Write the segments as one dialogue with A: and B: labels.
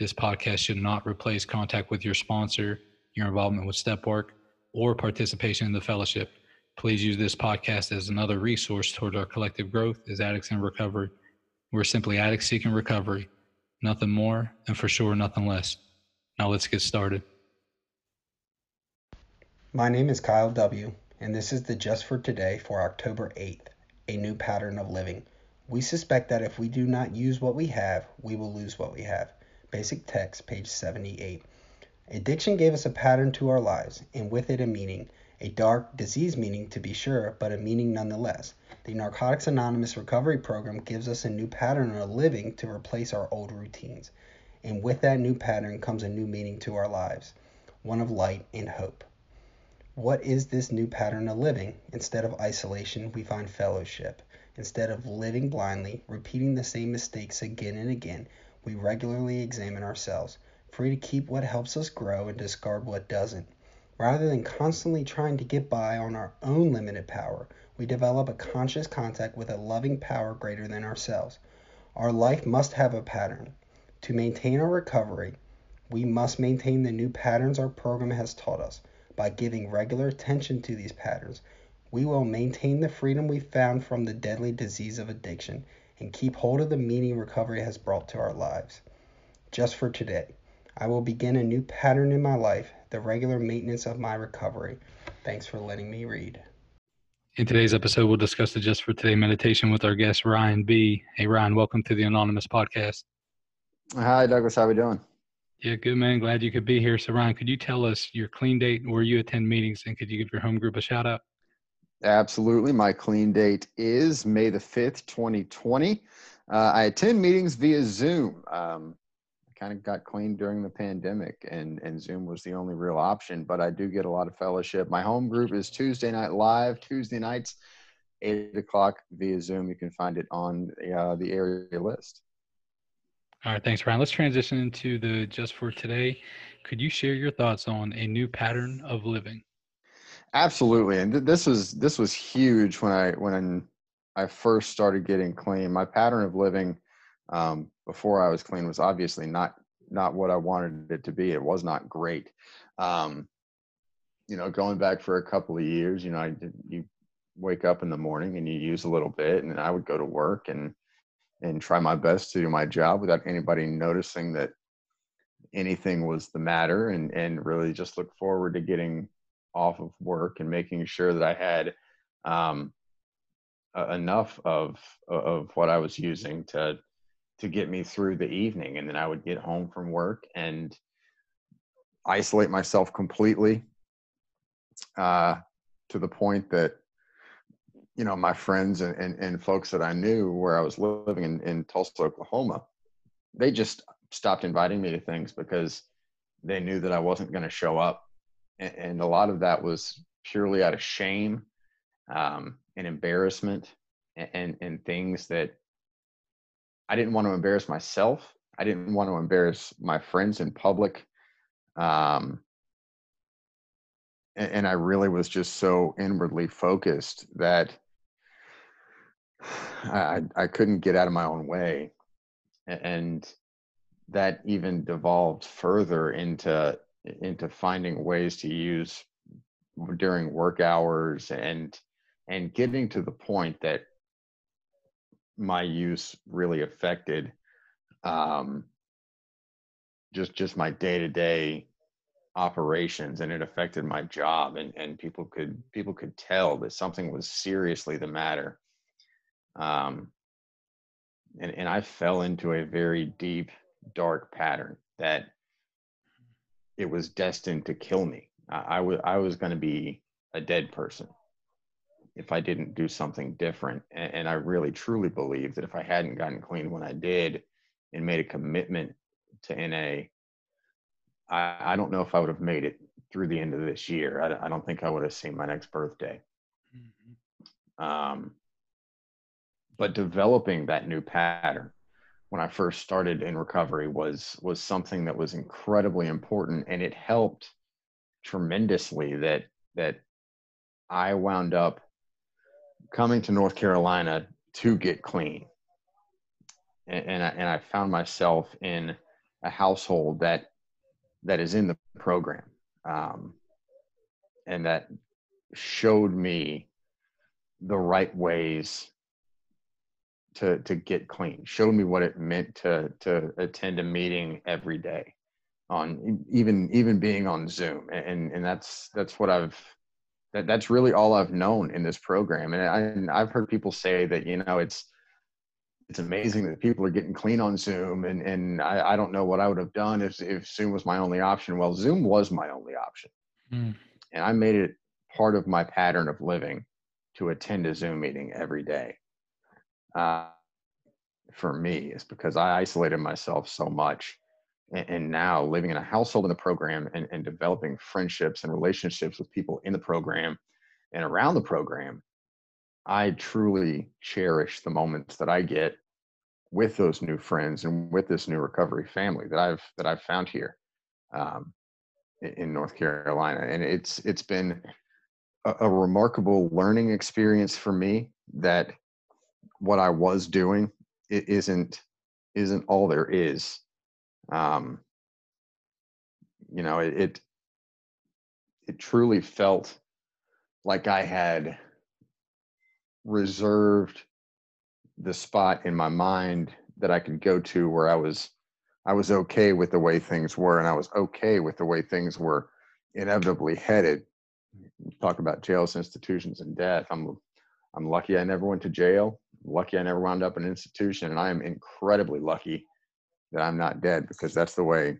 A: This podcast should not replace contact with your sponsor, your involvement with step work, or participation in the fellowship. Please use this podcast as another resource toward our collective growth as addicts in recovery. We're simply addicts seeking recovery, nothing more, and for sure, nothing less. Now let's get started.
B: My name is Kyle W., and this is the Just for Today for October 8th, a new pattern of living. We suspect that if we do not use what we have, we will lose what we have. Basic text, page 78. Addiction gave us a pattern to our lives, and with it a meaning. A dark, disease meaning to be sure, but a meaning nonetheless. The Narcotics Anonymous Recovery Program gives us a new pattern of living to replace our old routines. And with that new pattern comes a new meaning to our lives, one of light and hope. What is this new pattern of living? Instead of isolation, we find fellowship. Instead of living blindly, repeating the same mistakes again and again, we regularly examine ourselves, free to keep what helps us grow and discard what doesn't. Rather than constantly trying to get by on our own limited power, we develop a conscious contact with a loving power greater than ourselves. Our life must have a pattern. To maintain our recovery, we must maintain the new patterns our program has taught us. By giving regular attention to these patterns, we will maintain the freedom we found from the deadly disease of addiction and keep hold of the meaning recovery has brought to our lives. Just for today, I will begin a new pattern in my life, the regular maintenance of my recovery. Thanks for letting me read.
A: In today's episode, we'll discuss the Just for Today meditation with our guest, Ryan B. Hey, Ryan, welcome to the Anonymous Podcast.
C: Hi, Douglas. How are we doing?
A: Yeah, good, man. Glad you could be here. So, Ryan, could you tell us your clean date, where you attend meetings, and could you give your home group a shout out?
C: Absolutely. My clean date is May the 5th, 2020. Uh, I attend meetings via Zoom. Um, I kind of got clean during the pandemic, and, and Zoom was the only real option, but I do get a lot of fellowship. My home group is Tuesday Night Live, Tuesday nights, 8 o'clock via Zoom. You can find it on uh, the area list.
A: All right, thanks, Ryan. Let's transition into the just for today. Could you share your thoughts on a new pattern of living?
C: Absolutely, and th- this was this was huge when I when I first started getting clean. My pattern of living um, before I was clean was obviously not not what I wanted it to be. It was not great. Um, you know, going back for a couple of years, you know, I did, you wake up in the morning and you use a little bit, and I would go to work and and try my best to do my job without anybody noticing that anything was the matter, and and really just look forward to getting off of work and making sure that I had um, uh, enough of of what I was using to to get me through the evening, and then I would get home from work and isolate myself completely uh, to the point that you know my friends and, and, and folks that I knew where I was living in, in Tulsa, Oklahoma, they just stopped inviting me to things because they knew that I wasn't going to show up and, a lot of that was purely out of shame um, and embarrassment and, and, and things that I didn't want to embarrass myself. I didn't want to embarrass my friends in public. Um, and, and I really was just so inwardly focused that I, I couldn't get out of my own way. And that even devolved further into into finding ways to use during work hours and and getting to the point that my use really affected um, just just my day to day operations and it affected my job and and people could people could tell that something was seriously the matter. Um and and I fell into a very deep dark pattern that it was destined to kill me. I, I was I was going to be a dead person if I didn't do something different. And, and I really truly believe that if I hadn't gotten clean when I did and made a commitment to NA, I, I don't know if I would have made it through the end of this year. I, I don't think I would have seen my next birthday. Mm-hmm. Um, but developing that new pattern when I first started in recovery was was something that was incredibly important, and it helped tremendously. That that I wound up coming to North Carolina to get clean, and and I, and I found myself in a household that that is in the program um, and that showed me the right ways to to get clean showed me what it meant to to attend a meeting every day on even even being on zoom and and that's that's what i've that, that's really all i've known in this program and I, and i've heard people say that you know it's it's amazing that people are getting clean on Zoom. And, and I, I don't know what I would have done if, if Zoom was my only option. Well, Zoom was my only option. Mm. And I made it part of my pattern of living to attend a Zoom meeting every day. Uh, for me, is because I isolated myself so much. And, and now living in a household in the program and, and developing friendships and relationships with people in the program and around the program, I truly cherish the moments that I get with those new friends and with this new recovery family that I've that I've found here um, in North Carolina, and it's it's been a, a, remarkable learning experience for me that what I was doing it isn't isn't all there is. Um, you know, it, it it truly felt like I had reserved the spot in my mind that I could go to where I was I was okay with the way things were and I was okay with the way things were inevitably headed. Talk about jails, institutions, and death. I'm I'm lucky I never went to jail. Lucky I never wound up in an institution, and I am incredibly lucky that I'm not dead because that's the way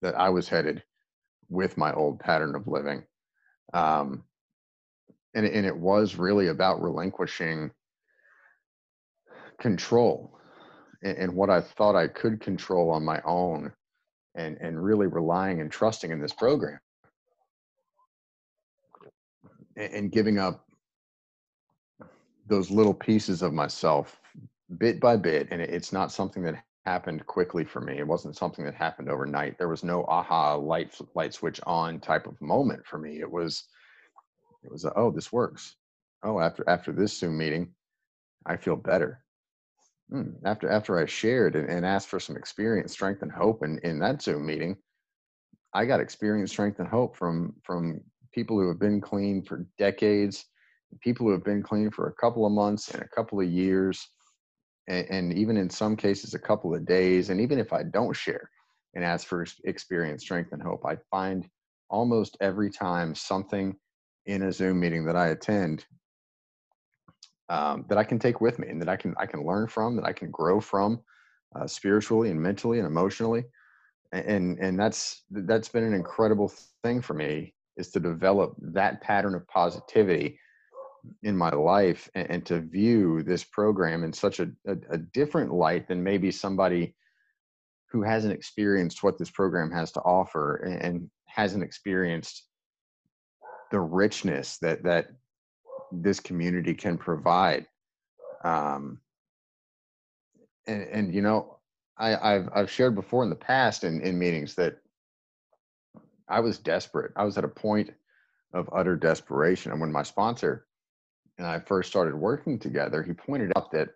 C: that I was headed with my old pattern of living. Um, and, and it was really about relinquishing control and, and what I thought I could control on my own and, and really relying and trusting in this program and, and giving up those little pieces of myself bit by bit. And it's not something that happened quickly for me. It wasn't something that happened overnight. There was no aha light light switch on type of moment for me. It was it was a, oh this works. Oh after after this Zoom meeting, I feel better. Hmm, after after I shared and, and, asked for some experience, strength, and hope in, in that Zoom meeting, I got experience, strength, and hope from from people who have been clean for decades, people who have been clean for a couple of months and a couple of years, and, and even in some cases a couple of days. And even if I don't share and ask for experience, strength, and hope, I find almost every time something in a Zoom meeting that I attend um, that I can take with me and that I can I can learn from, that I can grow from, uh, spiritually and mentally and emotionally, and and that's that's been an incredible thing for me is to develop that pattern of positivity in my life and, and to view this program in such a, a, a different light than maybe somebody who hasn't experienced what this program has to offer and, and hasn't experienced the richness that that this community can provide. Um, and, and you know, I, I've I've shared before in the past in, in meetings that I was desperate. I was at a point of utter desperation. And when my sponsor and I first started working together, he pointed out that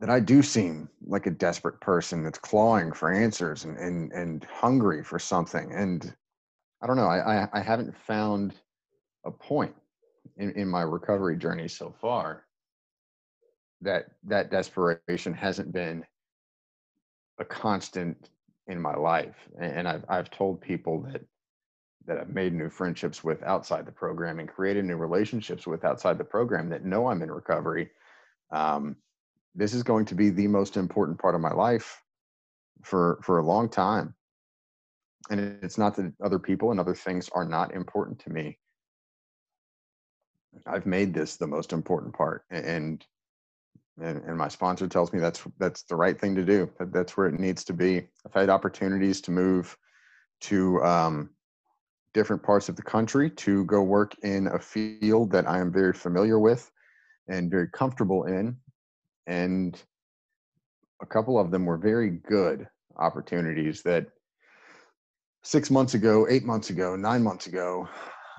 C: that I do seem like a desperate person that's clawing for answers and and, and hungry for something. And I don't know, I, I, I haven't found a point in, in my recovery journey so far that that desperation hasn't been a constant in my life and I've I've told people that that I've made new friendships with outside the program and created new relationships with outside the program that know I'm in recovery. Um, this is going to be the most important part of my life for for a long time. And it's not that other people and other things are not important to me. I've made this the most important part. And and, and my sponsor tells me that's that's the right thing to do. That, that's where it needs to be. I've had opportunities to move to um, different parts of the country to go work in a field that I am very familiar with and very comfortable in, and a couple of them were very good opportunities that six months ago, eight months ago, nine months ago,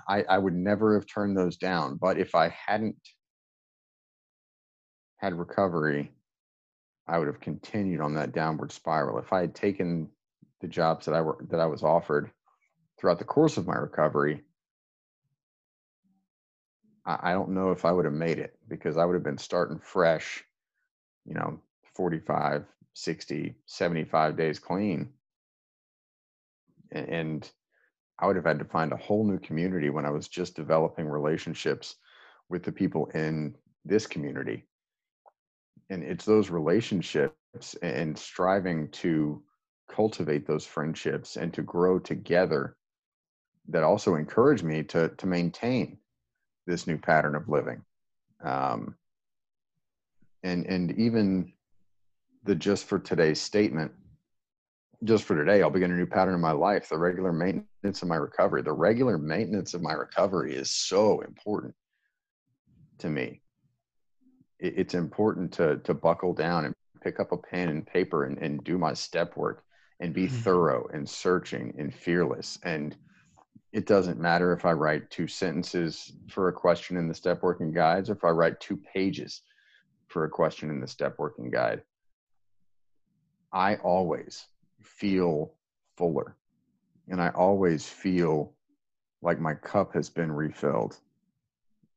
C: I, I would never have turned those down. But if I hadn't had recovery, I would have continued on that downward spiral. If I had taken the jobs that I were that I was offered throughout the course of my recovery, I, I don't know if I would have made it because I would have been starting fresh, you know, 45, 60, 75 days clean. And I would have had to find a whole new community when I was just developing relationships with the people in this community. And it's those relationships and striving to cultivate those friendships and to grow together that also encourage me to to maintain this new pattern of living. Um, and and even the just for today statement just for today i'll begin a new pattern in my life the regular maintenance of my recovery the regular maintenance of my recovery is so important to me it's important to to buckle down and pick up a pen and paper and, and do my step work and be mm-hmm. thorough and searching and fearless and it doesn't matter if i write two sentences for a question in the step working guides or if i write two pages for a question in the step working guide I always feel fuller and I always feel like my cup has been refilled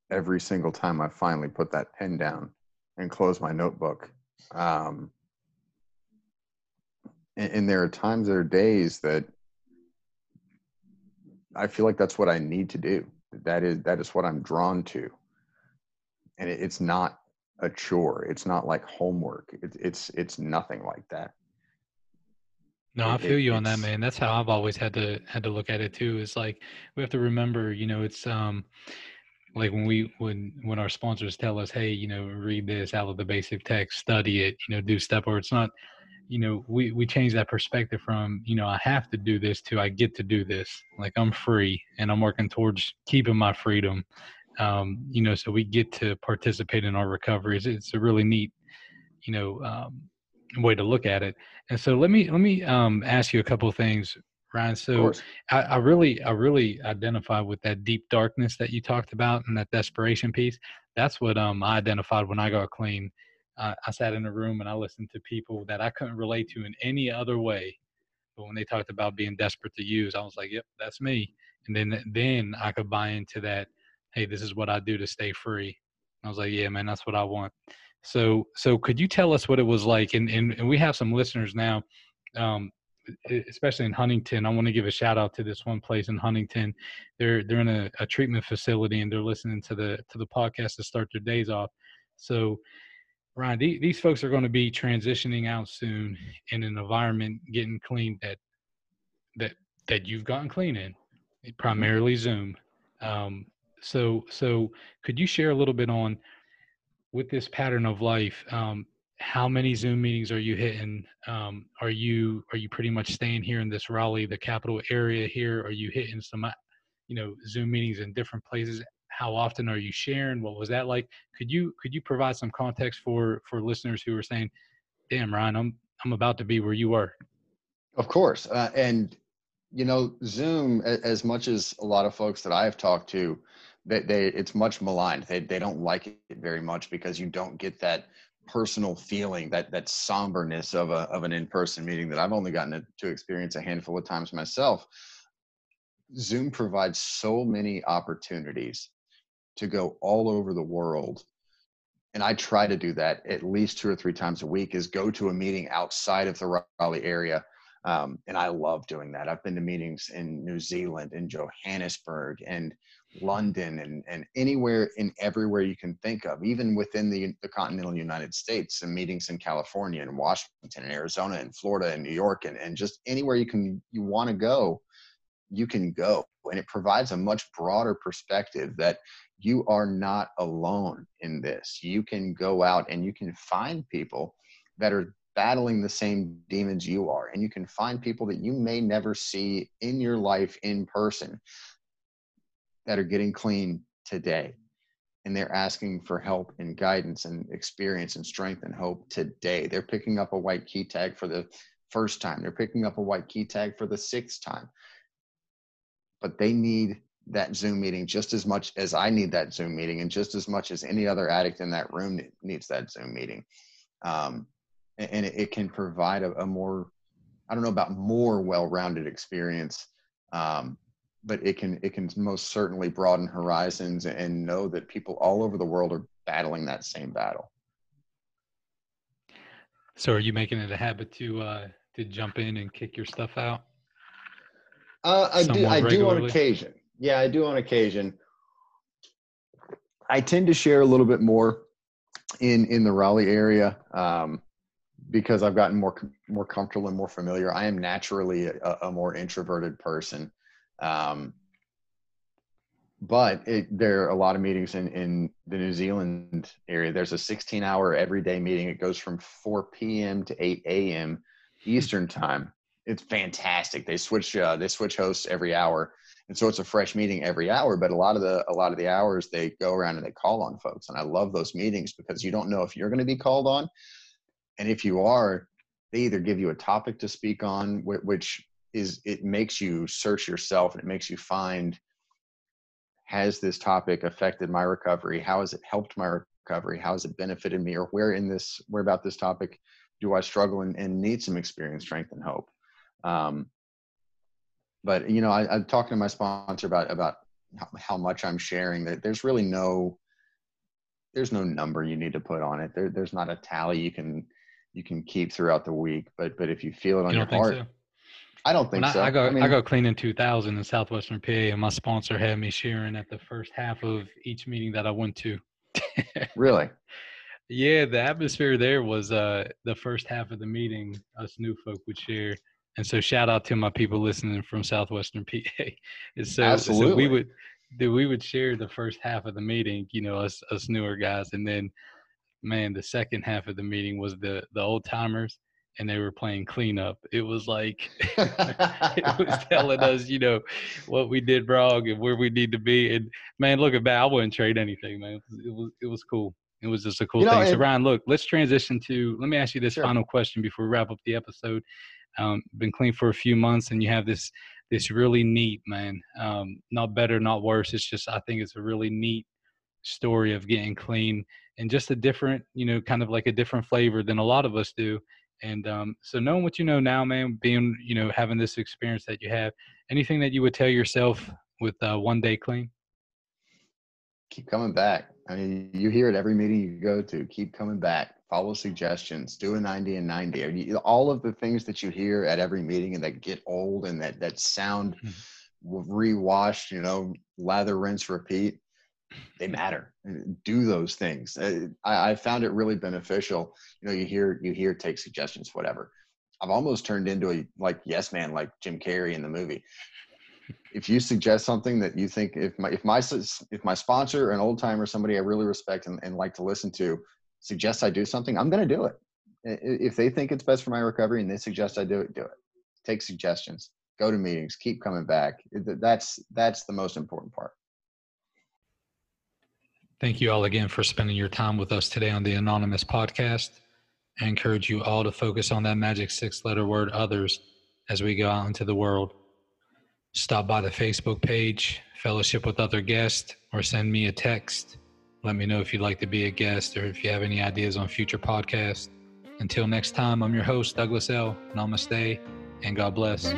C: every single time I finally put that pen down and close my notebook. Um, and, and there are times, there are days that I feel like that's what I need to do. That is that is what I'm drawn to, and it, it's not a chore. It's not like homework. It, it's it's nothing like that.
A: No, I feel you on that, man. That's how I've always had to had to look at it too. It's like we have to remember, you know, it's um like when we when when our sponsors tell us, hey, you know, read this out of the basic text, study it, you know, do step or it's not, you know, we we change that perspective from, you know, I have to do this to I get to do this. Like I'm free and I'm working towards keeping my freedom. Um, you know, so we get to participate in our recovery. It's, it's a really neat, you know, um, way to look at it. And so let me let me um, ask you a couple of things, Ryan. So I, I, really I really identify with that deep darkness that you talked about and that desperation piece. That's what um, I identified when I got clean. Uh, I sat in a room and I listened to people that I couldn't relate to in any other way. But when they talked about being desperate to use, I was like, "Yep, that's me." And then then I could buy into that. Hey, this is what I do to stay free. I was like, "Yeah, man, that's what I want." So, so could you tell us what it was like? And and, and we have some listeners now, um, especially in Huntington. I want to give a shout out to this one place in Huntington. They're they're in a, a treatment facility and they're listening to the to the podcast to start their days off. So, Ryan, these folks are going to be transitioning out soon in an environment getting clean that that that you've gotten clean in, primarily Zoom. Um, so so could you share a little bit on with this pattern of life, um, how many Zoom meetings are you hitting? Um, are you are you pretty much staying here in this Raleigh, the capital area here? Are you hitting some, uh, you know, Zoom meetings in different places? How often are you sharing? What was that like? Could you could you provide some context for for listeners who are saying, "Damn, Ryan, I'm I'm about to be where you were."
C: Of course, uh, and you know, Zoom, as much as a lot of folks that I've talked to they, they it's much maligned. They they don't like it very much because you don't get that personal feeling, that that somberness of a of an in-person meeting that I've only gotten to experience a handful of times myself. Zoom provides so many opportunities to go all over the world and I try to do that at least two or three times a week is go to a meeting outside of the Raleigh area. Um, and I love doing that. I've been to meetings in New Zealand, in Johannesburg, and London and, and anywhere and everywhere you can think of, even within the, the continental United States, and meetings in California and Washington and Arizona and Florida and New York and, and just anywhere you can you want to go, you can go. And it provides a much broader perspective that you are not alone in this. You can go out and you can find people that are battling the same demons you are. And you can find people that you may never see in your life in person that are getting clean today. And they're asking for help and guidance and experience and strength and hope today. They're picking up a white key tag for the first time. They're picking up a white key tag for the sixth time. But they need that Zoom meeting just as much as I need that Zoom meeting, and just as much as any other addict in that room needs that Zoom meeting. Um, and it, it, can provide a, a, more, I don't know about more well-rounded experience, um, but it can it can most certainly broaden horizons and know that people all over the world are battling that same battle.
A: So, are you making it a habit to uh, to jump in and kick your stuff out?
C: Uh, I do. I do on occasion. Yeah, I do on occasion. I tend to share a little bit more in in the Raleigh area um, because I've gotten more more comfortable and more familiar. I am naturally a, a more introverted person, um, but it, there are a lot of meetings in in the New Zealand area. There's a 16 hour everyday meeting. It goes from 4 p.m. to 8 a.m. Eastern time. It's fantastic. They switch uh, they switch hosts every hour and so it's a fresh meeting every hour but a lot of the a lot of the hours they go around and they call on folks. And i love those meetings because you don't know if you're going to be called on. And if you are they either give you a topic to speak on which is it makes you search yourself and it makes you find has this topic affected my recovery? How has it helped my recovery? How has it benefited me? Or where in this where about this topic do i struggle and, and need some experience strength and hope? Um, but you know, I, I'm talking to my sponsor about about how much I'm sharing. That there's really no there's no number you need to put on it. There, there's not a tally you can you can keep throughout the week. But but if you feel it on you your heart, so? I don't think
A: when
C: so.
A: I, I go I, mean, I go clean in 2000 in Southwestern PA, and my sponsor had me sharing at the first half of each meeting that I went to.
C: really?
A: Yeah, the atmosphere there was uh the first half of the meeting. Us new folk would share and so shout out to my people listening from Southwestern PA. so, Absolutely. so we would we would share the first half of the meeting, you know, us us newer guys, and then man, the second half of the meeting was the the old timers and they were playing cleanup. It was like it was telling us, you know, what we did wrong and where we need to be. And man, looking back, I wouldn't trade anything, man. It was it was, it was cool. It was just a cool you know, thing. so Ryan, look, let's transition to. Let me ask you this sure. final question before we wrap up the episode um, been clean for a few months and you have this this really neat man um, not better not worse. It's just i think it's a really neat story of getting clean and just a different you know kind of like a different flavor than a lot of us do. And um, so knowing what you know now man being you know having this experience that you have anything that you would tell yourself with uh, one day clean?
C: Keep coming back i mean you hear it every meeting you go to keep coming back follow suggestions, do a 90 and 90. All of the things that you hear at every meeting and that get old and that, that sound mm-hmm. rewashed, you know, lather, rinse, repeat, they matter. Do those things. Uh, I, I found it really beneficial. You know, you hear, you hear, take suggestions, whatever. I've almost turned into a like yes man, like Jim Carrey in the movie. If you suggest something that you think if my if my if my sponsor, an old timer, somebody I really respect and, and like to listen to, suggests I do something, I'm going to do it. If they think it's best for my recovery and they suggest I do it, do it. Take suggestions, go to meetings, keep coming back. That's that's the most important part.
A: Thank you all again for spending your time with us today on the Anonymous podcast. I encourage you all to focus on that magic six letter word others as we go out into the world. Stop by the Facebook page, fellowship with other guests, or send me a text let me know if you'd like to be a guest or if you have any ideas on future podcasts. Until next time, I'm your host, Douglas L. Namaste, and God bless.